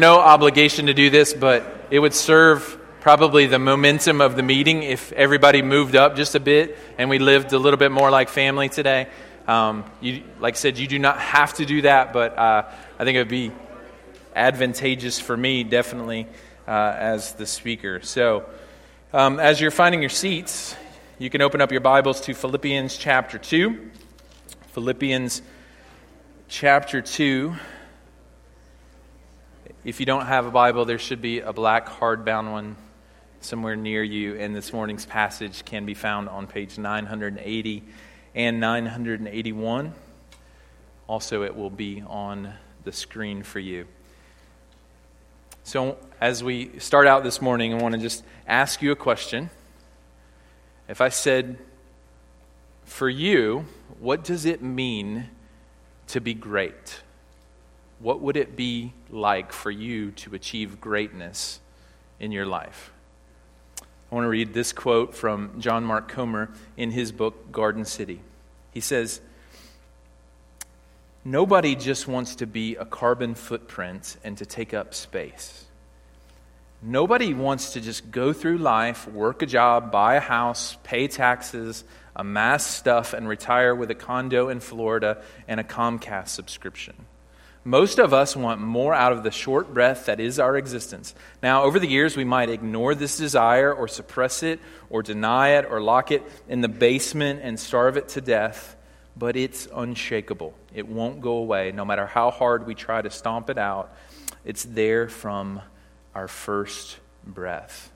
No obligation to do this, but it would serve probably the momentum of the meeting if everybody moved up just a bit and we lived a little bit more like family today. Um, you, like I said, you do not have to do that, but uh, I think it would be advantageous for me, definitely, uh, as the speaker. So, um, as you're finding your seats, you can open up your Bibles to Philippians chapter 2. Philippians chapter 2. If you don't have a Bible, there should be a black hardbound one somewhere near you, and this morning's passage can be found on page 980 and 981. Also, it will be on the screen for you. So, as we start out this morning, I want to just ask you a question. If I said, for you, what does it mean to be great? What would it be like for you to achieve greatness in your life? I want to read this quote from John Mark Comer in his book, Garden City. He says, Nobody just wants to be a carbon footprint and to take up space. Nobody wants to just go through life, work a job, buy a house, pay taxes, amass stuff, and retire with a condo in Florida and a Comcast subscription. Most of us want more out of the short breath that is our existence. Now, over the years, we might ignore this desire or suppress it or deny it or lock it in the basement and starve it to death, but it's unshakable. It won't go away. No matter how hard we try to stomp it out, it's there from our first breath.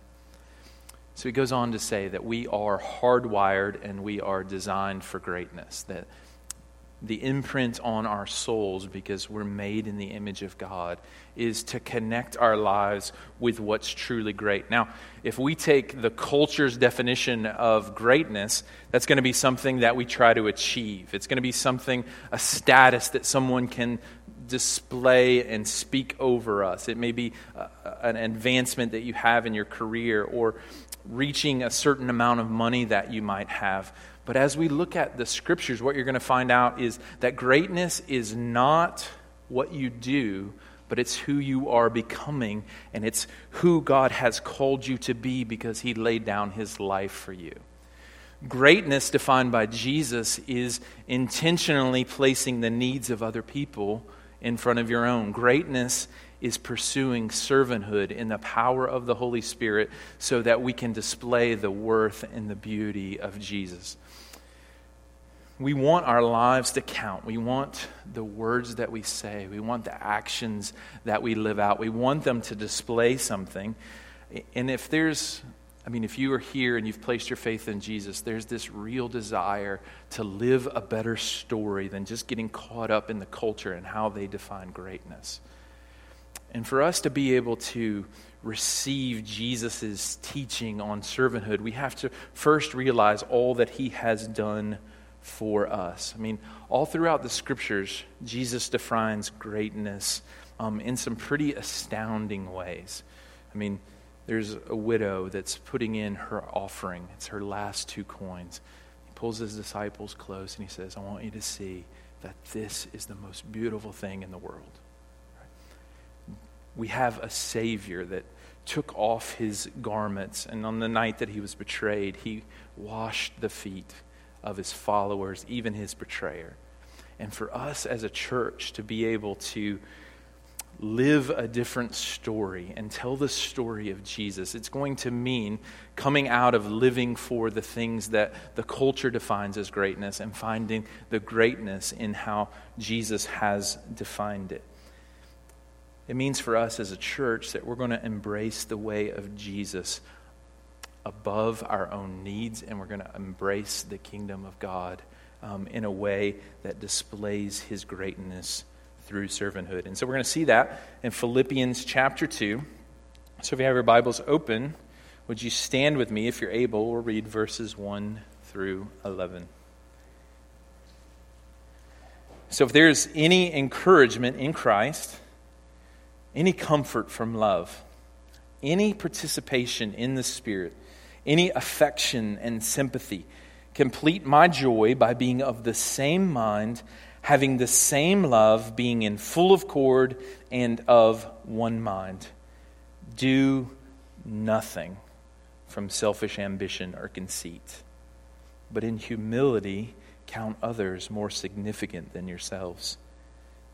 So he goes on to say that we are hardwired and we are designed for greatness. That the imprint on our souls, because we're made in the image of God, is to connect our lives with what's truly great. Now, if we take the culture's definition of greatness, that's going to be something that we try to achieve. It's going to be something, a status that someone can display and speak over us. It may be uh, an advancement that you have in your career or reaching a certain amount of money that you might have. But as we look at the scriptures, what you're going to find out is that greatness is not what you do, but it's who you are becoming, and it's who God has called you to be because He laid down His life for you. Greatness, defined by Jesus, is intentionally placing the needs of other people in front of your own. Greatness is pursuing servanthood in the power of the Holy Spirit so that we can display the worth and the beauty of Jesus. We want our lives to count. We want the words that we say. We want the actions that we live out. We want them to display something. And if there's I mean, if you are here and you've placed your faith in Jesus, there's this real desire to live a better story than just getting caught up in the culture and how they define greatness. And for us to be able to receive Jesus' teaching on servanthood, we have to first realize all that he has done for us. I mean, all throughout the scriptures, Jesus defines greatness um, in some pretty astounding ways. I mean, there's a widow that's putting in her offering. It's her last two coins. He pulls his disciples close and he says, I want you to see that this is the most beautiful thing in the world. We have a Savior that took off his garments, and on the night that he was betrayed, he washed the feet of his followers, even his betrayer. And for us as a church to be able to live a different story and tell the story of Jesus. It's going to mean coming out of living for the things that the culture defines as greatness and finding the greatness in how Jesus has defined it. It means for us as a church that we're going to embrace the way of Jesus above our own needs and we're going to embrace the kingdom of God um, in a way that displays his greatness through servanthood. And so we're going to see that in Philippians chapter 2. So if you have your Bibles open, would you stand with me if you're able? We'll read verses 1 through 11. So if there's any encouragement in Christ, any comfort from love, any participation in the Spirit, any affection and sympathy, complete my joy by being of the same mind having the same love, being in full accord and of one mind. Do nothing from selfish ambition or conceit, but in humility count others more significant than yourselves.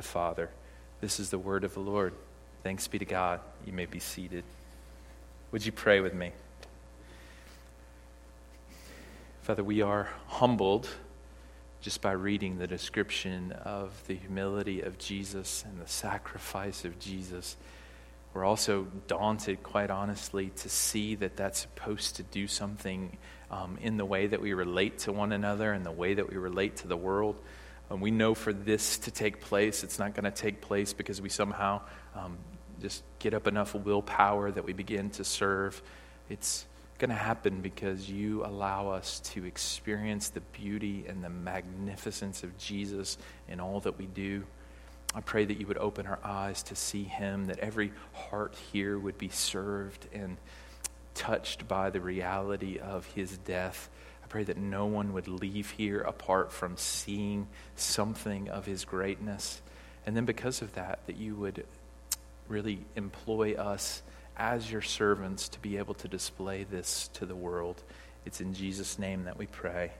the Father. This is the word of the Lord. Thanks be to God. You may be seated. Would you pray with me? Father, we are humbled just by reading the description of the humility of Jesus and the sacrifice of Jesus. We're also daunted, quite honestly, to see that that's supposed to do something um, in the way that we relate to one another and the way that we relate to the world. And we know for this to take place, it's not going to take place because we somehow um, just get up enough willpower that we begin to serve. It's going to happen because you allow us to experience the beauty and the magnificence of Jesus in all that we do. I pray that you would open our eyes to see him, that every heart here would be served and touched by the reality of his death. Pray that no one would leave here apart from seeing something of his greatness. And then because of that, that you would really employ us as your servants to be able to display this to the world. It's in Jesus' name that we pray.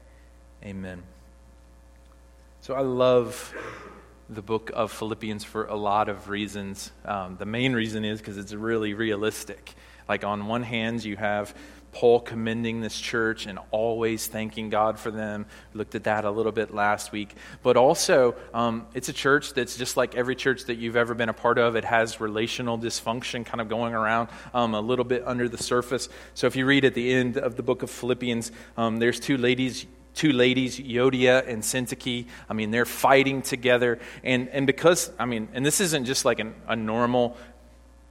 Amen. So I love the book of Philippians for a lot of reasons. Um, the main reason is because it's really realistic. Like, on one hand, you have Paul commending this church and always thanking God for them. We looked at that a little bit last week. But also, um, it's a church that's just like every church that you've ever been a part of. It has relational dysfunction kind of going around um, a little bit under the surface. So if you read at the end of the book of Philippians, um, there's two ladies two ladies, Euodia and Syntyche. I mean, they're fighting together. And, and because, I mean, and this isn't just like an, a normal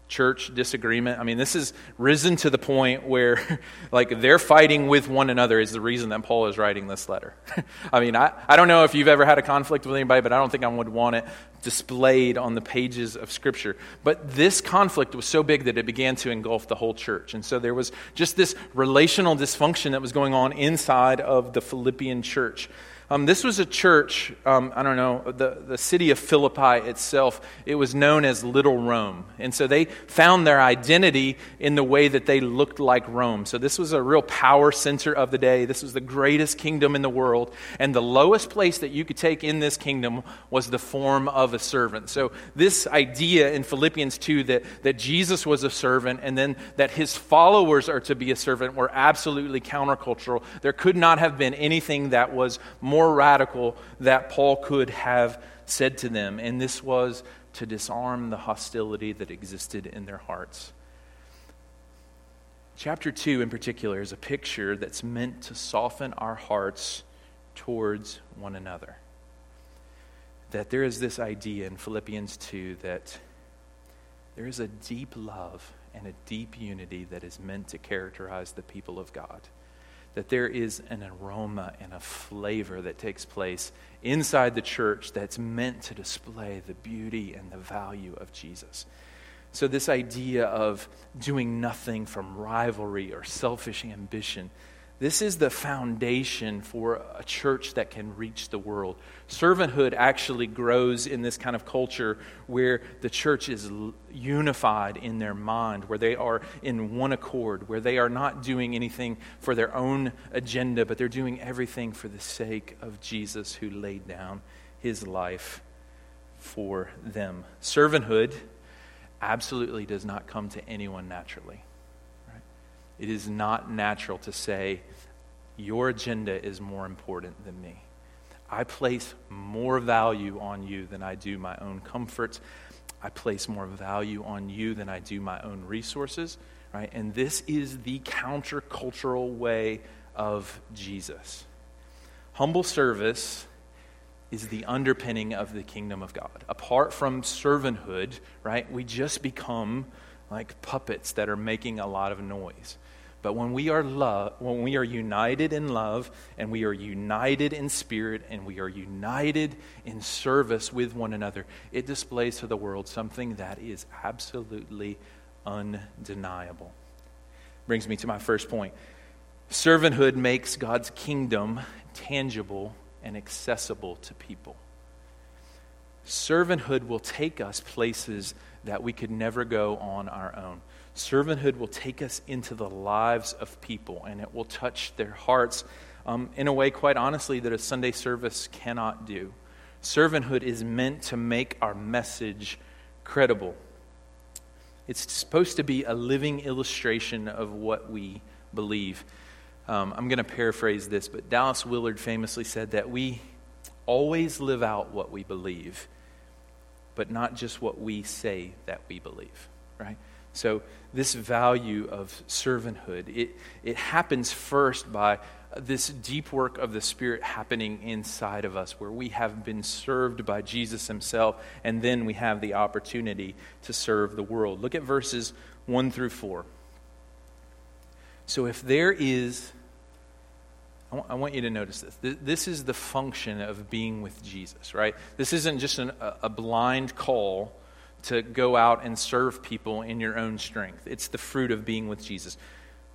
church disagreement. I mean, this has risen to the point where, like, they're fighting with one another is the reason that Paul is writing this letter. I mean, I, I don't know if you've ever had a conflict with anybody, but I don't think I would want it displayed on the pages of Scripture. But this conflict was so big that it began to engulf the whole church. And so there was just this relational dysfunction that was going on inside of the Philippian church. Um, this was a church, um, I don't know, the, the city of Philippi itself, it was known as Little Rome. And so they found their identity in the way that they looked like Rome. So this was a real power center of the day. This was the greatest kingdom in the world. And the lowest place that you could take in this kingdom was the form of a servant. So this idea in Philippians 2 that, that Jesus was a servant and then that his followers are to be a servant were absolutely countercultural. There could not have been anything that was more more radical that Paul could have said to them, and this was to disarm the hostility that existed in their hearts. Chapter 2, in particular, is a picture that's meant to soften our hearts towards one another. That there is this idea in Philippians 2 that there is a deep love and a deep unity that is meant to characterize the people of God that there is an aroma and a flavor that takes place inside the church that's meant to display the beauty and the value of Jesus. So, this idea of doing nothing from rivalry or selfish ambition this is the foundation for a church that can reach the world. Servanthood actually grows in this kind of culture where the church is unified in their mind, where they are in one accord, where they are not doing anything for their own agenda, but they're doing everything for the sake of Jesus who laid down his life for them. Servanthood absolutely does not come to anyone naturally. It is not natural to say, Your agenda is more important than me. I place more value on you than I do my own comforts. I place more value on you than I do my own resources. Right? And this is the countercultural way of Jesus. Humble service is the underpinning of the kingdom of God. Apart from servanthood, right, we just become like puppets that are making a lot of noise. But when we are love, when we are united in love and we are united in spirit and we are united in service with one another, it displays to the world something that is absolutely undeniable. Brings me to my first point. Servanthood makes God's kingdom tangible and accessible to people. Servanthood will take us places that we could never go on our own. Servanthood will take us into the lives of people and it will touch their hearts um, in a way, quite honestly, that a Sunday service cannot do. Servanthood is meant to make our message credible. It's supposed to be a living illustration of what we believe. Um, I'm going to paraphrase this, but Dallas Willard famously said that we always live out what we believe, but not just what we say that we believe, right? So, this value of servanthood, it, it happens first by this deep work of the Spirit happening inside of us, where we have been served by Jesus Himself, and then we have the opportunity to serve the world. Look at verses 1 through 4. So, if there is I want you to notice this. This is the function of being with Jesus, right? This isn't just an, a blind call to go out and serve people in your own strength. It's the fruit of being with Jesus.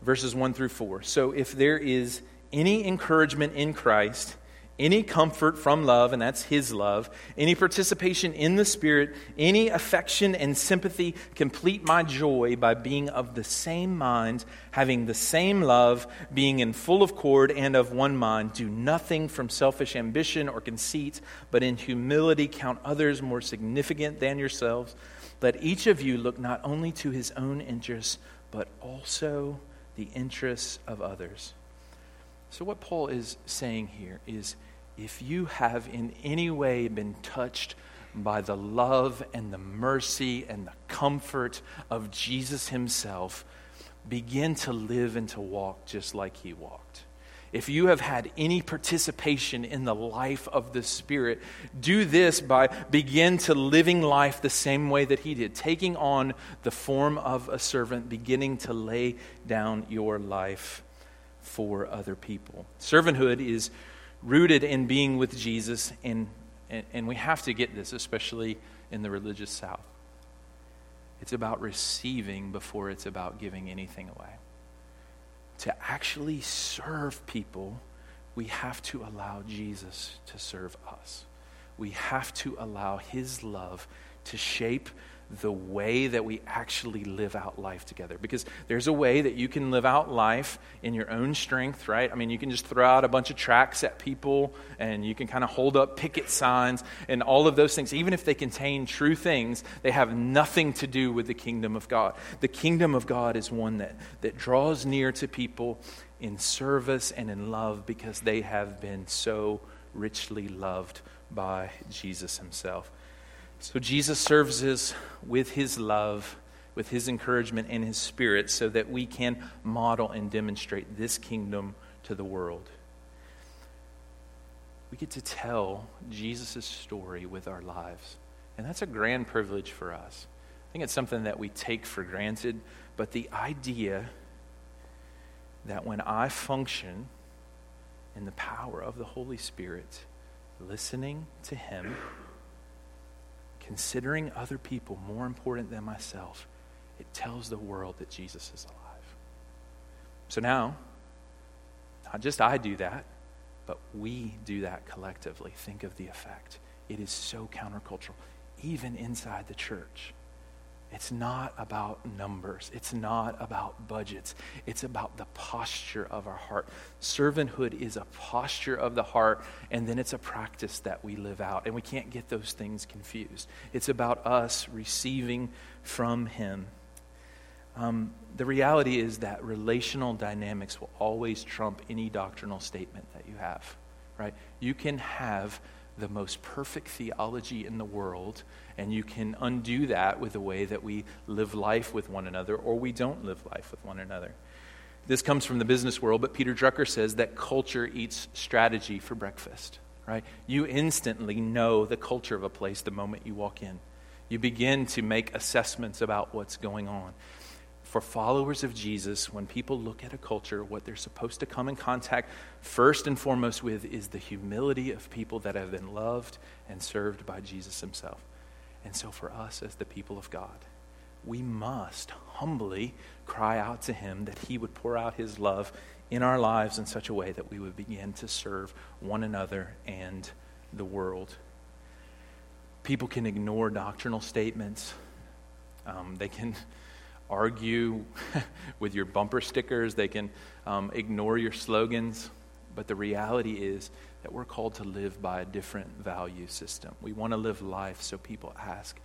Verses 1 through 4. So if there is any encouragement in Christ, any comfort from love, and that's His love, any participation in the Spirit, any affection and sympathy, complete my joy by being of the same mind, having the same love, being in full accord and of one mind. Do nothing from selfish ambition or conceit, but in humility count others more significant than yourselves. Let each of you look not only to his own interests, but also the interests of others. So, what Paul is saying here is if you have in any way been touched by the love and the mercy and the comfort of Jesus Himself, begin to live and to walk just like He walked. If you have had any participation in the life of the Spirit, do this by begin to living life the same way that He did, taking on the form of a servant, beginning to lay down your life for other people. Servanthood is rooted in being with Jesus, and, and, and we have to get this, especially in the religious South. It's about receiving before it's about giving anything away. To actually serve people, we have to allow Jesus to serve us. We have to allow His love to shape the way that we actually live out life together. Because there's a way that you can live out life in your own strength, right? I mean, you can just throw out a bunch of tracts at people and you can kind of hold up picket signs and all of those things. Even if they contain true things, they have nothing to do with the kingdom of God. The kingdom of God is one that, that draws near to people in service and in love because they have been so richly loved by Jesus himself. So Jesus serves us with his love, with his encouragement and his spirit so that we can model and demonstrate this kingdom to the world. We get to tell Jesus' story with our lives. And that's a grand privilege for us. I think it's something that we take for granted, but the idea that when I function in the power of the Holy Spirit, listening to Him, considering other people more important than myself, it tells the world that Jesus is alive. So now, not just I do that, but we do that collectively. Think of the effect. It is so countercultural, even inside the church. It's not about numbers. It's not about budgets. It's about the posture of our heart. Servanthood is a posture of the heart, and then it's a practice that we live out. And we can't get those things confused. It's about us receiving from Him. Um, the reality is that relational dynamics will always trump any doctrinal statement that you have, right? You can have the most perfect theology in the world, and you can undo that with the way that we live life with one another, or we don't live life with one another. This comes from the business world, but Peter Drucker says that culture eats strategy for breakfast, right? You instantly know the culture of a place the moment you walk in. You begin to make assessments about what's going on for followers of Jesus, when people look at a culture, what they're supposed to come in contact first and foremost with is the humility of people that have been loved and served by Jesus himself. And so, for us as the people of God, we must humbly cry out to him that he would pour out his love in our lives in such a way that we would begin to serve one another and the world. People can ignore doctrinal statements. Um, they can argue with your bumper stickers, they can um, ignore your slogans. But the reality is that we're called to live by a different value system. We want to live life so people ask,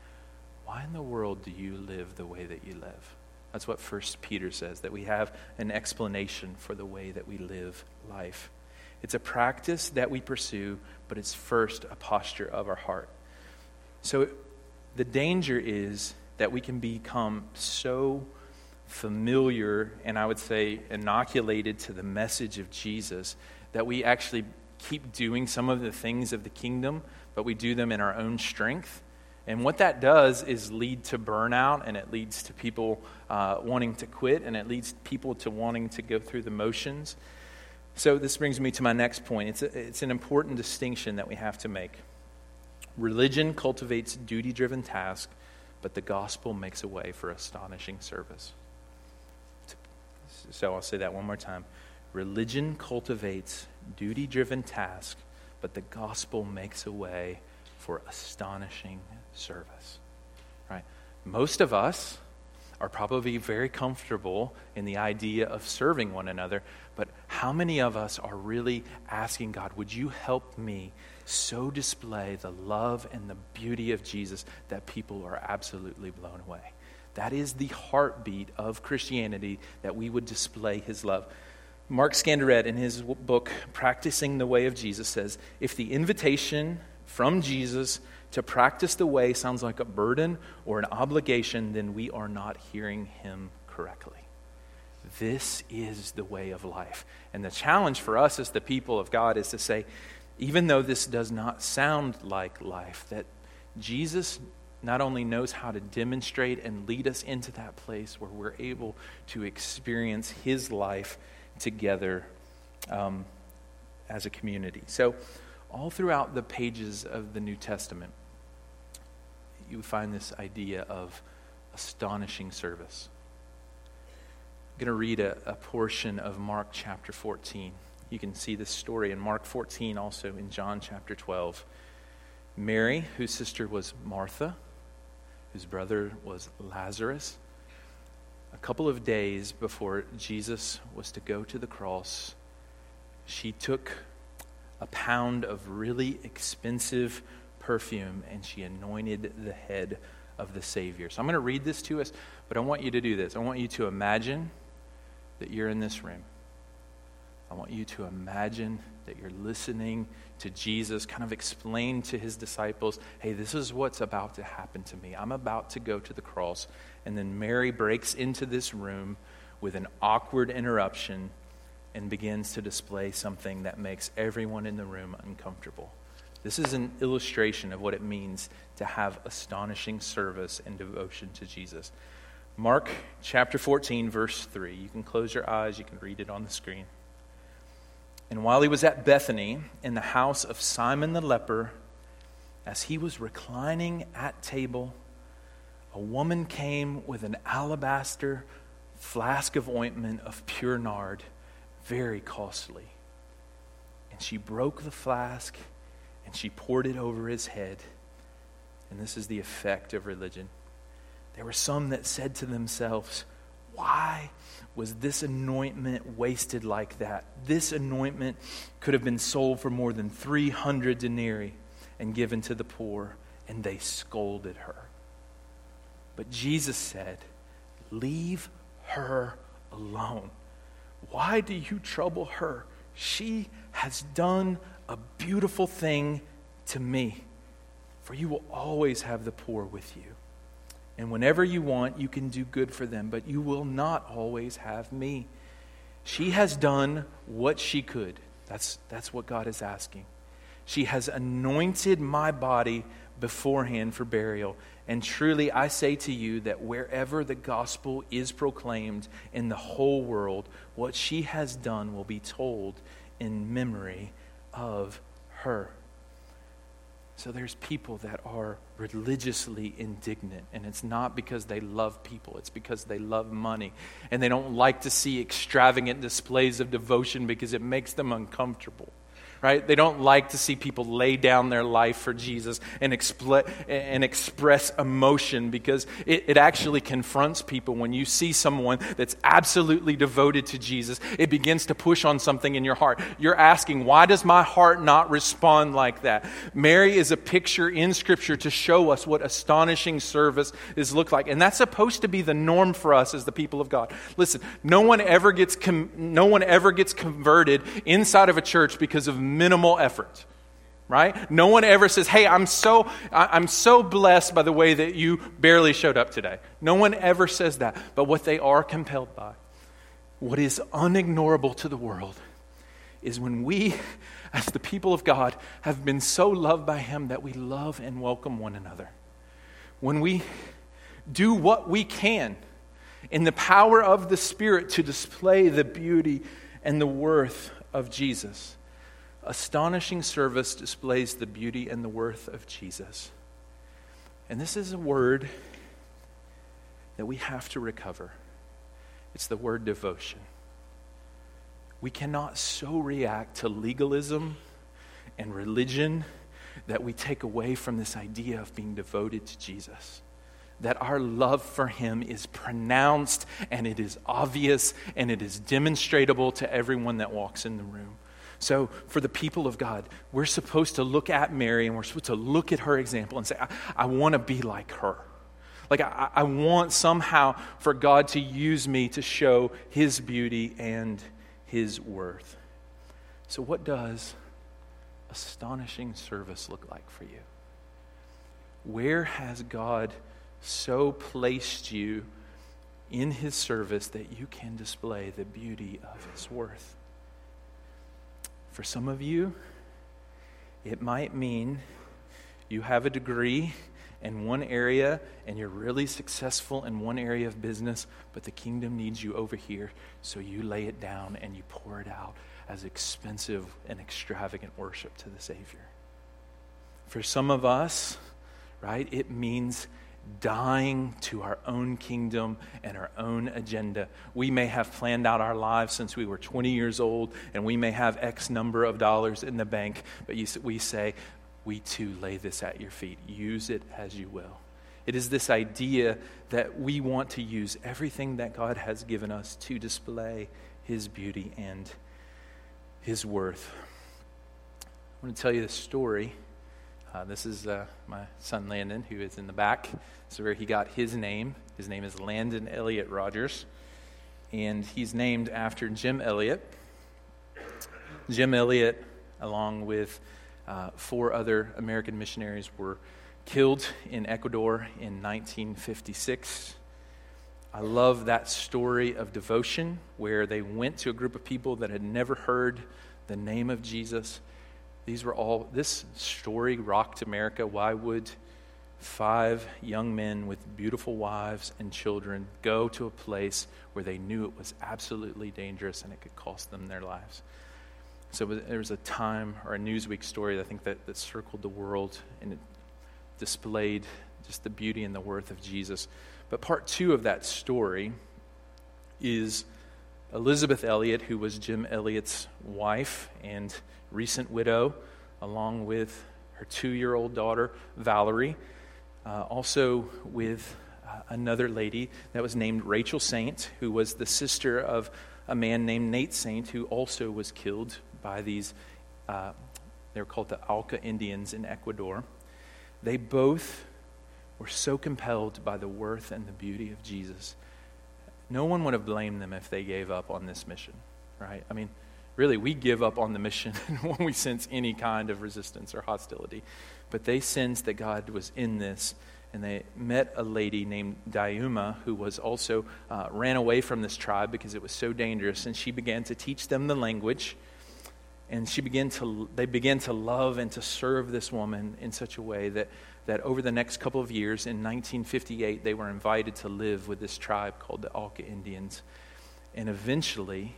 why in the world do you live the way that you live? That's what First Peter says, that we have an explanation for the way that we live life. It's a practice that we pursue, but it's first a posture of our heart. So the danger is that we can become so familiar and I would say inoculated to the message of Jesus that we actually keep doing some of the things of the kingdom, but we do them in our own strength. And what that does is lead to burnout, and it leads to people uh, wanting to quit, and it leads people to wanting to go through the motions. So, this brings me to my next point. It's, a, it's an important distinction that we have to make. Religion cultivates duty driven tasks, but the gospel makes a way for astonishing service. So I'll say that one more time. Religion cultivates duty driven tasks, but the gospel makes a way for astonishing service. Right? Most of us are probably very comfortable in the idea of serving one another, but how many of us are really asking God, would you help me so display the love and the beauty of Jesus that people are absolutely blown away. That is the heartbeat of Christianity, that we would display his love. Mark Scandrette, in his book, Practicing the Way of Jesus, says if the invitation from Jesus to practice the way sounds like a burden or an obligation, then we are not hearing him correctly. This is the way of life. And the challenge for us as the people of God is to say, even though this does not sound like life, that Jesus not only knows how to demonstrate and lead us into that place where we're able to experience his life together um, as a community. So, all throughout the pages of the New Testament, you find this idea of astonishing service. I'm going to read a, a portion of Mark chapter 14. You can see this story in Mark 14, also in John chapter 12. Mary, whose sister was Martha, whose brother was Lazarus, a couple of days before Jesus was to go to the cross, she took a pound of really expensive perfume and she anointed the head of the Savior. So I'm going to read this to us, but I want you to do this. I want you to imagine that you're in this room. I want you to imagine that you're listening to Jesus kind of explain to his disciples, hey, this is what's about to happen to me. I'm about to go to the cross. And then Mary breaks into this room with an awkward interruption and begins to display something that makes everyone in the room uncomfortable. This is an illustration of what it means to have astonishing service and devotion to Jesus. Mark chapter 14, verse 3. You can close your eyes, you can read it on the screen. And while he was at Bethany, in the house of Simon the leper, as he was reclining at table, a woman came with an alabaster flask of ointment of pure nard, very costly. And she broke the flask and she poured it over his head. And this is the effect of religion. There were some that said to themselves, Why was this anointment wasted like that? This anointment could have been sold for more than 300 denarii and given to the poor. And they scolded her. But Jesus said, Leave her alone. Why do you trouble her? She has done a beautiful thing to me. For you will always have the poor with you. And whenever you want, you can do good for them, but you will not always have me. She has done what she could. That's, that's what God is asking. She has anointed my body beforehand for burial. And truly, I say to you that wherever the gospel is proclaimed in the whole world, what she has done will be told in memory of her. So there's people that are religiously indignant, and it's not because they love people, it's because they love money. And they don't like to see extravagant displays of devotion because it makes them uncomfortable right? They don't like to see people lay down their life for Jesus and, expl- and express emotion because it, it actually confronts people. When you see someone that's absolutely devoted to Jesus, it begins to push on something in your heart. You're asking, why does my heart not respond like that? Mary is a picture in Scripture to show us what astonishing service is look like. And that's supposed to be the norm for us as the people of God. Listen, no one ever gets, com- no one ever gets converted inside of a church because of minimal effort right? No one ever says hey i'm so i'm so blessed by the way that you barely showed up today. No one ever says that. But what they are compelled by what is unignorable to the world is when we as the people of god have been so loved by him that we love and welcome one another. When we do what we can in the power of the spirit to display the beauty and the worth of jesus astonishing service displays the beauty and the worth of Jesus. And this is a word that we have to recover. It's the word devotion. We cannot so react to legalism and religion that we take away from this idea of being devoted to Jesus. That our love for him is pronounced and it is obvious and it is demonstrable to everyone that walks in the room. So, for the people of God, we're supposed to look at Mary and we're supposed to look at her example and say, I, I want to be like her. Like, I, I want somehow for God to use me to show his beauty and his worth. So, what does astonishing service look like for you? Where has God so placed you in his service that you can display the beauty of his worth? For some of you, it might mean you have a degree in one area and you're really successful in one area of business, but the kingdom needs you over here, so you lay it down and you pour it out as expensive and extravagant worship to the Savior. For some of us, right, it means dying to our own kingdom and our own agenda. We may have planned out our lives since we were 20 years old, and we may have X number of dollars in the bank, but you, we say, we too lay this at your feet. Use it as you will. It is this idea that we want to use everything that God has given us to display His beauty and His worth. I want to tell you the story uh, this is uh, my son Landon, who is in the back. So where he got his name. His name is Landon Elliott Rogers, and he's named after Jim Elliot. Jim Elliot, along with uh, four other American missionaries, were killed in Ecuador in 1956. I love that story of devotion where they went to a group of people that had never heard the name of Jesus these were all, this story rocked America. Why would five young men with beautiful wives and children go to a place where they knew it was absolutely dangerous and it could cost them their lives? So there was a time or a Newsweek story, I think, that, that circled the world and it displayed just the beauty and the worth of Jesus. But part two of that story is Elizabeth Elliot, who was Jim Elliot's wife and recent widow, along with her two year old daughter, Valerie, uh, also with uh, another lady that was named Rachel Saint, who was the sister of a man named Nate Saint, who also was killed by these, uh, they were called the Auca Indians in Ecuador. They both were so compelled by the worth and the beauty of Jesus. No one would have blamed them if they gave up on this mission, right? I mean, really, we give up on the mission when we sense any kind of resistance or hostility. But they sensed that God was in this, and they met a lady named Dayuma who was also uh, ran away from this tribe because it was so dangerous, and she began to teach them the language. And she began to, they began to love and to serve this woman in such a way that, that over the next couple of years, in 1958, they were invited to live with this tribe called the Auca Indians. And eventually,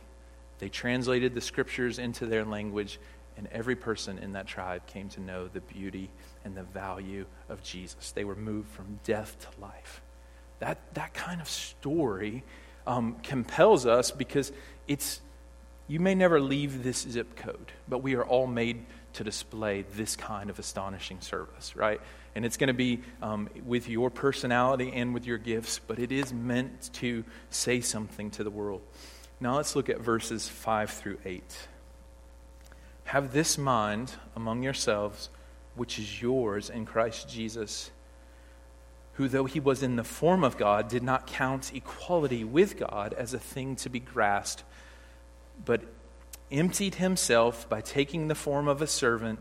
they translated the scriptures into their language, and every person in that tribe came to know the beauty and the value of Jesus. They were moved from death to life. That, that kind of story um, compels us because it's, you may never leave this zip code, but we are all made to display this kind of astonishing service, right? And it's going to be um, with your personality and with your gifts, but it is meant to say something to the world. Now let's look at verses 5 through 8. Have this mind among yourselves, which is yours in Christ Jesus, who, though he was in the form of God, did not count equality with God as a thing to be grasped, but emptied himself by taking the form of a servant,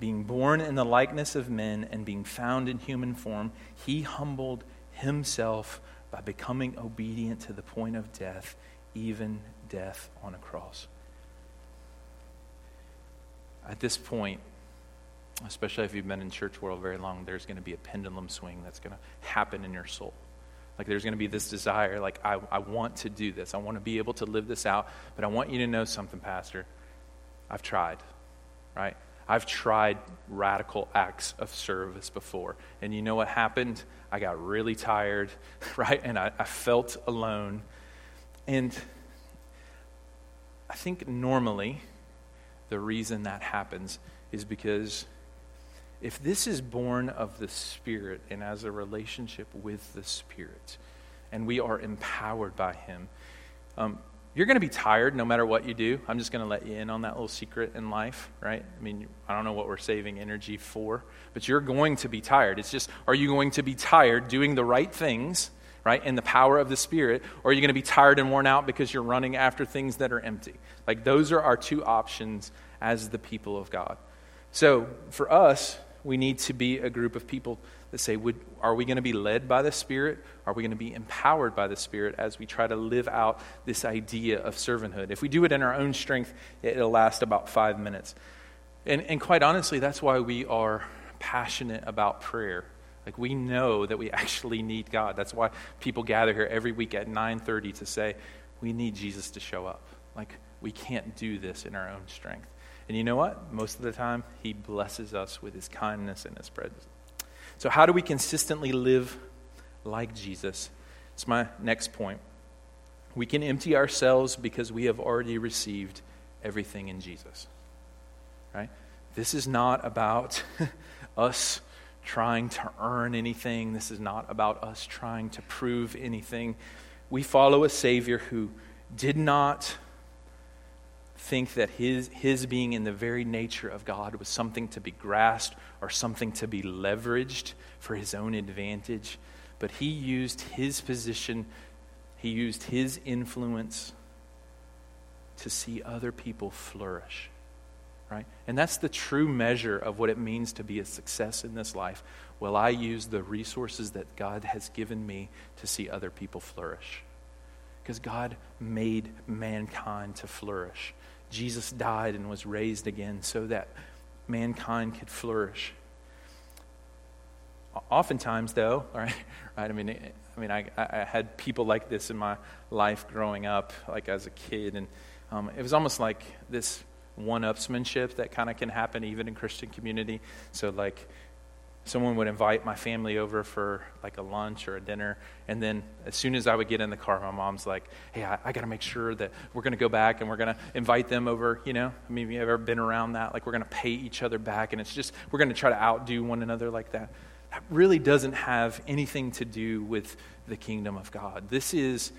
being born in the likeness of men, and being found in human form. He humbled himself by becoming obedient to the point of death, even death on a cross at this point, especially if you've been in church world very long, there's going to be a pendulum swing that's going to happen in your soul. Like there's going to be this desire, like, I, I want to do this. I want to be able to live this out. But I want you to know something, Pastor. I've tried, right? I've tried radical acts of service before. And you know what happened? I got really tired, right? And I, I felt alone. And I think normally, the reason that happens is because if this is born of the Spirit and as a relationship with the Spirit, and we are empowered by Him, um, you're going to be tired no matter what you do. I'm just going to let you in on that little secret in life, right? I mean, I don't know what we're saving energy for, but you're going to be tired. It's just, are you going to be tired doing the right things, right, in the power of the Spirit, or are you going to be tired and worn out because you're running after things that are empty? Like, those are our two options as the people of God. So, for us, we need to be a group of people that say, would, Are we going to be led by the Spirit? Are we going to be empowered by the Spirit as we try to live out this idea of servanthood? If we do it in our own strength, it'll last about five minutes. And, and quite honestly, that's why we are passionate about prayer. Like we know that we actually need God. That's why people gather here every week at 9:30 to say, we need Jesus to show up. Like we can't do this in our own strength. And you know what? Most of the time, He blesses us with His kindness and His presence. So, how do we consistently live like Jesus? It's my next point. We can empty ourselves because we have already received everything in Jesus. Right? This is not about us trying to earn anything. This is not about us trying to prove anything. We follow a Savior who did not think that his, his being in the very nature of God was something to be grasped or something to be leveraged for his own advantage. But he used his position, he used his influence to see other people flourish. Right? And that's the true measure of what it means to be a success in this life. Will I use the resources that God has given me to see other people flourish? Because God made mankind to flourish. Jesus died and was raised again so that mankind could flourish. Oftentimes, though, right, right I mean, I mean, I, I had people like this in my life growing up, like as a kid, and um, it was almost like this one-upsmanship that kind of can happen even in Christian community. So, like, someone would invite my family over for like a lunch or a dinner and then as soon as i would get in the car my mom's like hey i, I got to make sure that we're going to go back and we're going to invite them over you know i mean have you ever been around that like we're going to pay each other back and it's just we're going to try to outdo one another like that that really doesn't have anything to do with the kingdom of God. This is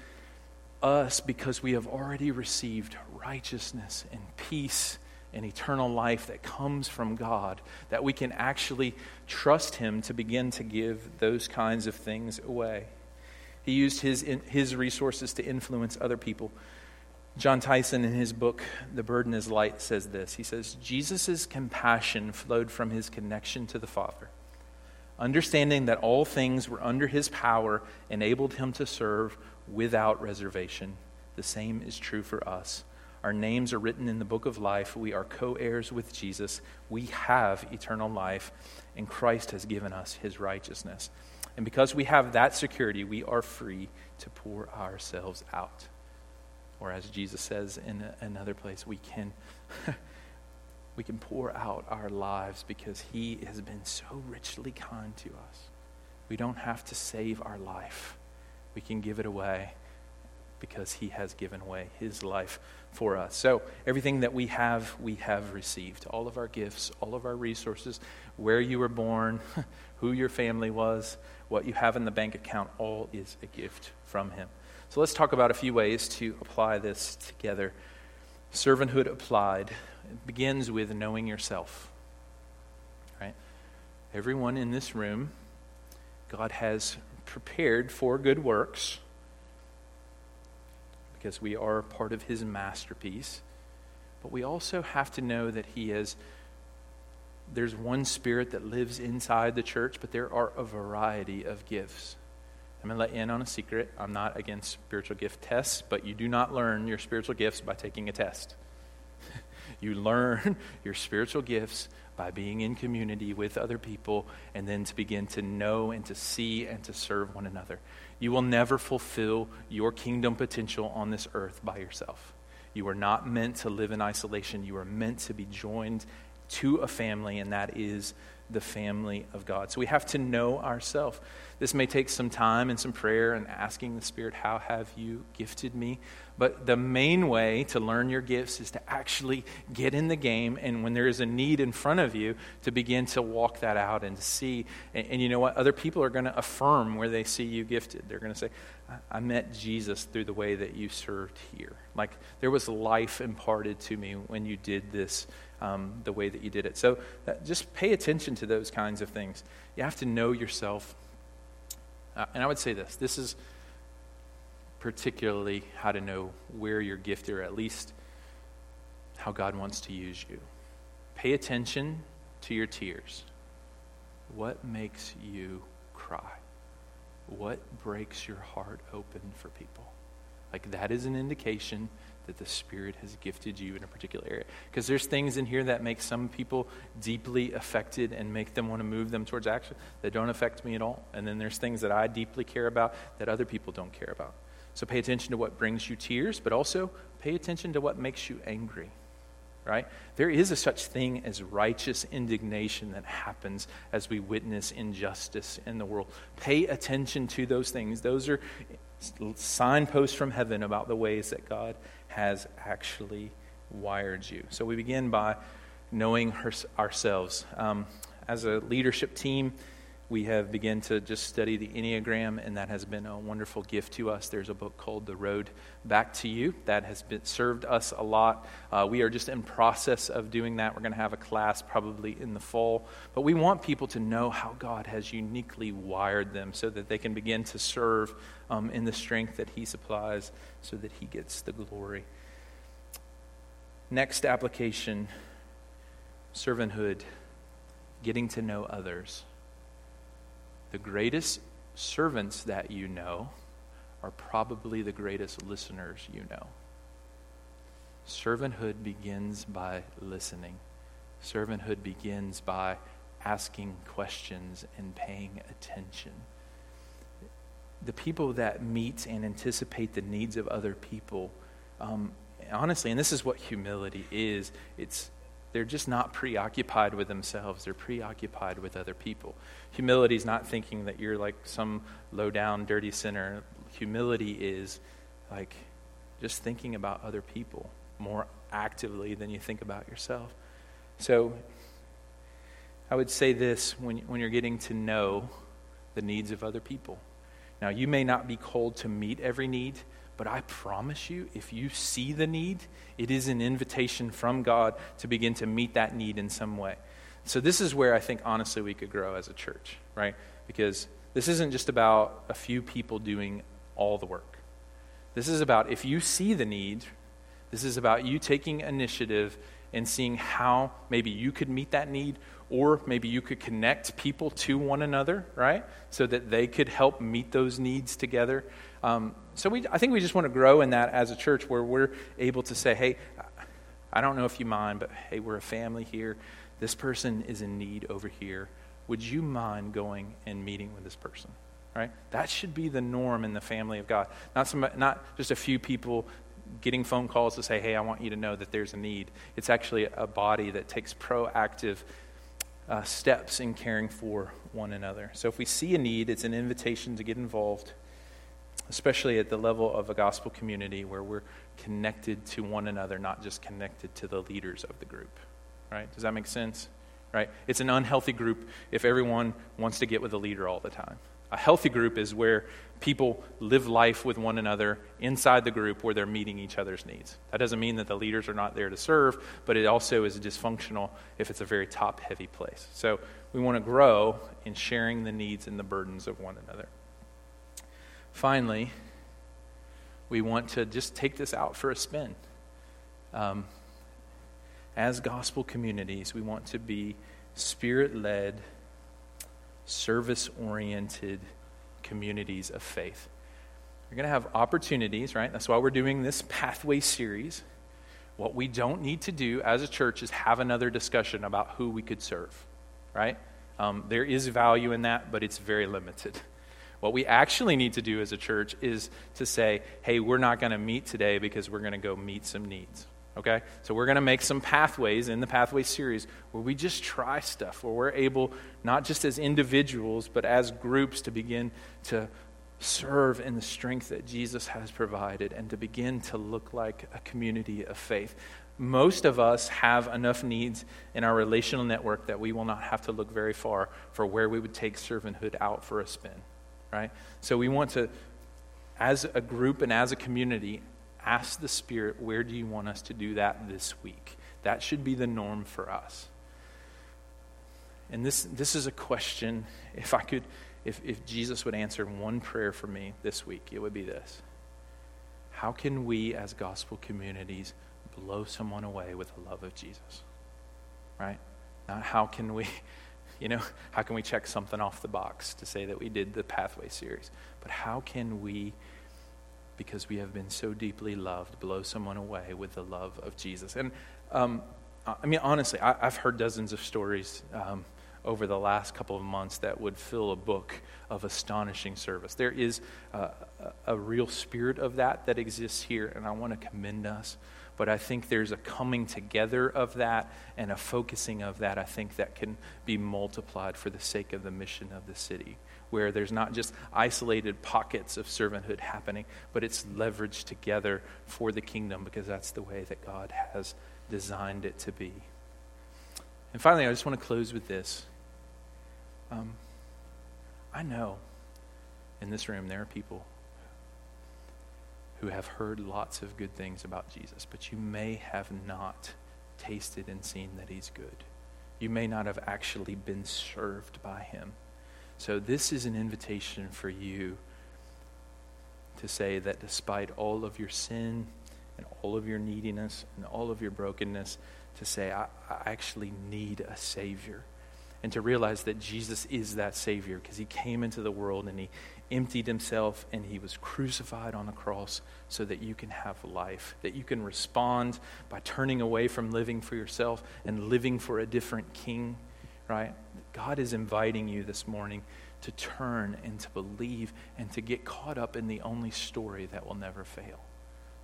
us because we have already received righteousness and peace and eternal life that comes from God, that we can actually trust Him to begin to give those kinds of things away. He used his, his resources to influence other people. Jon Tyson, in his book, The Burden is Light, says this. He says, Jesus' compassion flowed from his connection to the Father. Understanding that all things were under his power enabled him to serve without reservation. The same is true for us. Our names are written in the book of life. We are co heirs with Jesus. We have eternal life, and Christ has given us his righteousness. And because we have that security, we are free to pour ourselves out. Or as Jesus says in another place, we can, we can pour out our lives because he has been so richly kind to us. We don't have to save our life. We can give it away because he has given away his life for us. So, everything that we have, we have received. All of our gifts, all of our resources, where you were born, who your family was, what you have in the bank account, all is a gift from him. So let's talk about a few ways to apply this together. Servanthood applied begins with knowing yourself. Right? Everyone in this room, God has prepared for good works because we are part of his masterpiece. But we also have to know that he is there's one spirit that lives inside the church, but there are a variety of gifts. I'm going to let you in on a secret. I'm not against spiritual gift tests, but you do not learn your spiritual gifts by taking a test. you learn your spiritual gifts by being in community with other people and then to begin to know and to see and to serve one another. You will never fulfill your kingdom potential on this earth by yourself. You are not meant to live in isolation. You are meant to be joined to a family, and that is the family of God. So we have to know ourselves. This may take some time and some prayer and asking the Spirit, How have you gifted me? But the main way to learn your gifts is to actually get in the game, and when there is a need in front of you, to begin to walk that out and to see. And, and you know what? Other people are going to affirm where they see you gifted. They're going to say, I met Jesus through the way that you served here. Like there was life imparted to me when you did this um, the way that you did it. So that, just pay attention to those kinds of things. You have to know yourself. Uh, and I would say this this is particularly how to know where you're gifted, or at least how God wants to use you. Pay attention to your tears. What makes you cry? What breaks your heart open for people? Like, that is an indication that the Spirit has gifted you in a particular area. Because there's things in here that make some people deeply affected and make them want to move them towards action that don't affect me at all. And then there's things that I deeply care about that other people don't care about. So pay attention to what brings you tears, but also pay attention to what makes you angry. Right? There is a such thing as righteous indignation that happens as we witness injustice in the world. Pay attention to those things. Those are signposts from heaven about the ways that God has actually wired you. So we begin by knowing her, ourselves. Um, as a leadership team, we have begun to just study the Enneagram, and that has been a wonderful gift to us. There's a book called The Road Back to You that has been, served us a lot. Uh, we are just in process of doing that. We're going to have a class probably in the fall. But we want people to know how God has uniquely wired them so that they can begin to serve um, in the strength that He supplies so that He gets the glory. Next application servanthood, getting to know others. The greatest servants that you know are probably the greatest listeners you know. Servanthood begins by listening. Servanthood begins by asking questions and paying attention. The people that meet and anticipate the needs of other people, um, honestly, and this is what humility is it's they're just not preoccupied with themselves, they're preoccupied with other people. Humility is not thinking that you're like some low down, dirty sinner. Humility is like just thinking about other people more actively than you think about yourself. So, I would say this when, when you're getting to know the needs of other people. Now, you may not be called to meet every need, but I promise you, if you see the need, it is an invitation from God to begin to meet that need in some way. So, this is where I think, honestly, we could grow as a church, right? Because this isn't just about a few people doing all the work. This is about if you see the need, this is about you taking initiative and seeing how maybe you could meet that need or maybe you could connect people to one another, right? So that they could help meet those needs together. Um, so we, I think we just want to grow in that as a church where we're able to say, hey, I don't know if you mind, but hey, we're a family here. This person is in need over here. Would you mind going and meeting with this person? Right? That should be the norm in the family of God. Not, some, not just a few people getting phone calls to say, hey, I want you to know that there's a need. It's actually a body that takes proactive uh, steps in caring for one another. So if we see a need, it's an invitation to get involved, especially at the level of a gospel community where we're connected to one another, not just connected to the leaders of the group. Right? Does that make sense? Right? It's an unhealthy group if everyone wants to get with the leader all the time. A healthy group is where people live life with one another inside the group where they're meeting each other's needs. That doesn't mean that the leaders are not there to serve, but it also is dysfunctional if it's a very top heavy place. So we want to grow in sharing the needs and the burdens of one another. Finally, we want to just take this out for a spin. Um, as gospel communities, we want to be spirit led service oriented communities of faith. We're going to have opportunities, right? That's why we're doing this pathway series. What we don't need to do as a church is have another discussion about who we could serve, right? Um, there is value in that, but it's very limited. What we actually need to do as a church is to say, hey, we're not going to meet today because we're going to go meet some needs. Okay? So we're going to make some pathways in the Pathway series where we just try stuff, where we're able, not just as individuals, but as groups, to begin to serve in the strength that Jesus has provided and to begin to look like a community of faith. Most of us have enough needs in our relational network that we will not have to look very far for where we would take servanthood out for a spin, right? So we want to, as a group and as a community, ask the Spirit, where do you want us to do that this week? That should be the norm for us. And this, this is a question, if I could, if, if Jesus would answer one prayer for me this week, it would be this How can we as gospel communities blow someone away with the love of Jesus? Right? Not how can we, you know, how can we check something off the box to say that we did the Pathway series, but how can we because we have been so deeply loved, blow someone away with the love of Jesus. And um, I mean, honestly, I, have heard dozens of stories um, over the last couple of months that would fill a book of astonishing service. There is a, a real spirit of that that exists here, and I want to commend us. But I think there's a coming together of that and a focusing of that, I think, that can be multiplied for the sake of the mission of the city where there's not just isolated pockets of servanthood happening, but it's leveraged together for the kingdom because that's the way that God has designed it to be. And finally, I just want to close with this. Um, I know in this room there are people who have heard lots of good things about Jesus, but you may have not tasted and seen that he's good. You may not have actually been served by him. So, this is an invitation for you to say that despite all of your sin and all of your neediness and all of your brokenness, to say, I, I actually need a Savior. And to realize that Jesus is that Savior because He came into the world and He emptied Himself and He was crucified on the cross so that you can have life, that you can respond by turning away from living for yourself and living for a different King right? God is inviting you this morning to turn and to believe and to get caught up in the only story that will never fail.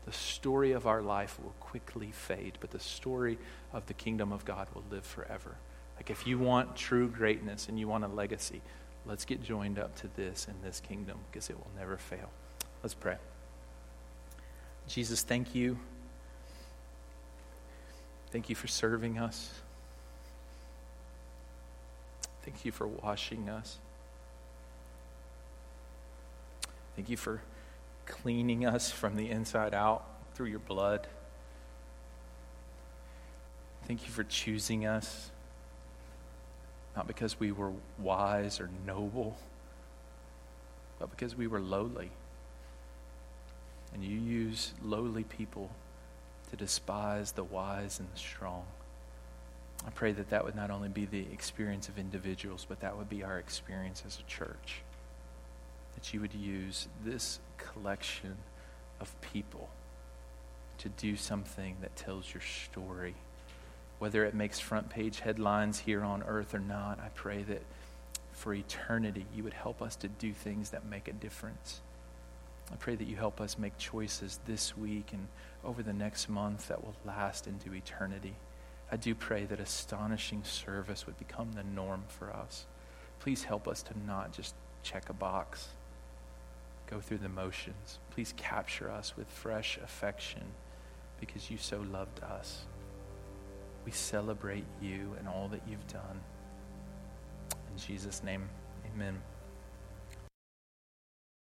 The story of our life will quickly fade, but the story of the kingdom of God will live forever. Like if you want true greatness and you want a legacy, let's get joined up to this in this kingdom because it will never fail. Let's pray. Jesus, thank you. Thank you for serving us. Thank you for washing us. Thank you for cleaning us from the inside out through your blood. Thank you for choosing us, not because we were wise or noble, but because we were lowly. And you use lowly people to despise the wise and the strong. I pray that that would not only be the experience of individuals, but that would be our experience as a church. That you would use this collection of people to do something that tells your story. Whether it makes front page headlines here on earth or not, I pray that for eternity you would help us to do things that make a difference. I pray that you help us make choices this week and over the next month that will last into eternity. I do pray that astonishing service would become the norm for us. Please help us to not just check a box, go through the motions. Please capture us with fresh affection because you so loved us. We celebrate you and all that you've done. In Jesus' name, amen.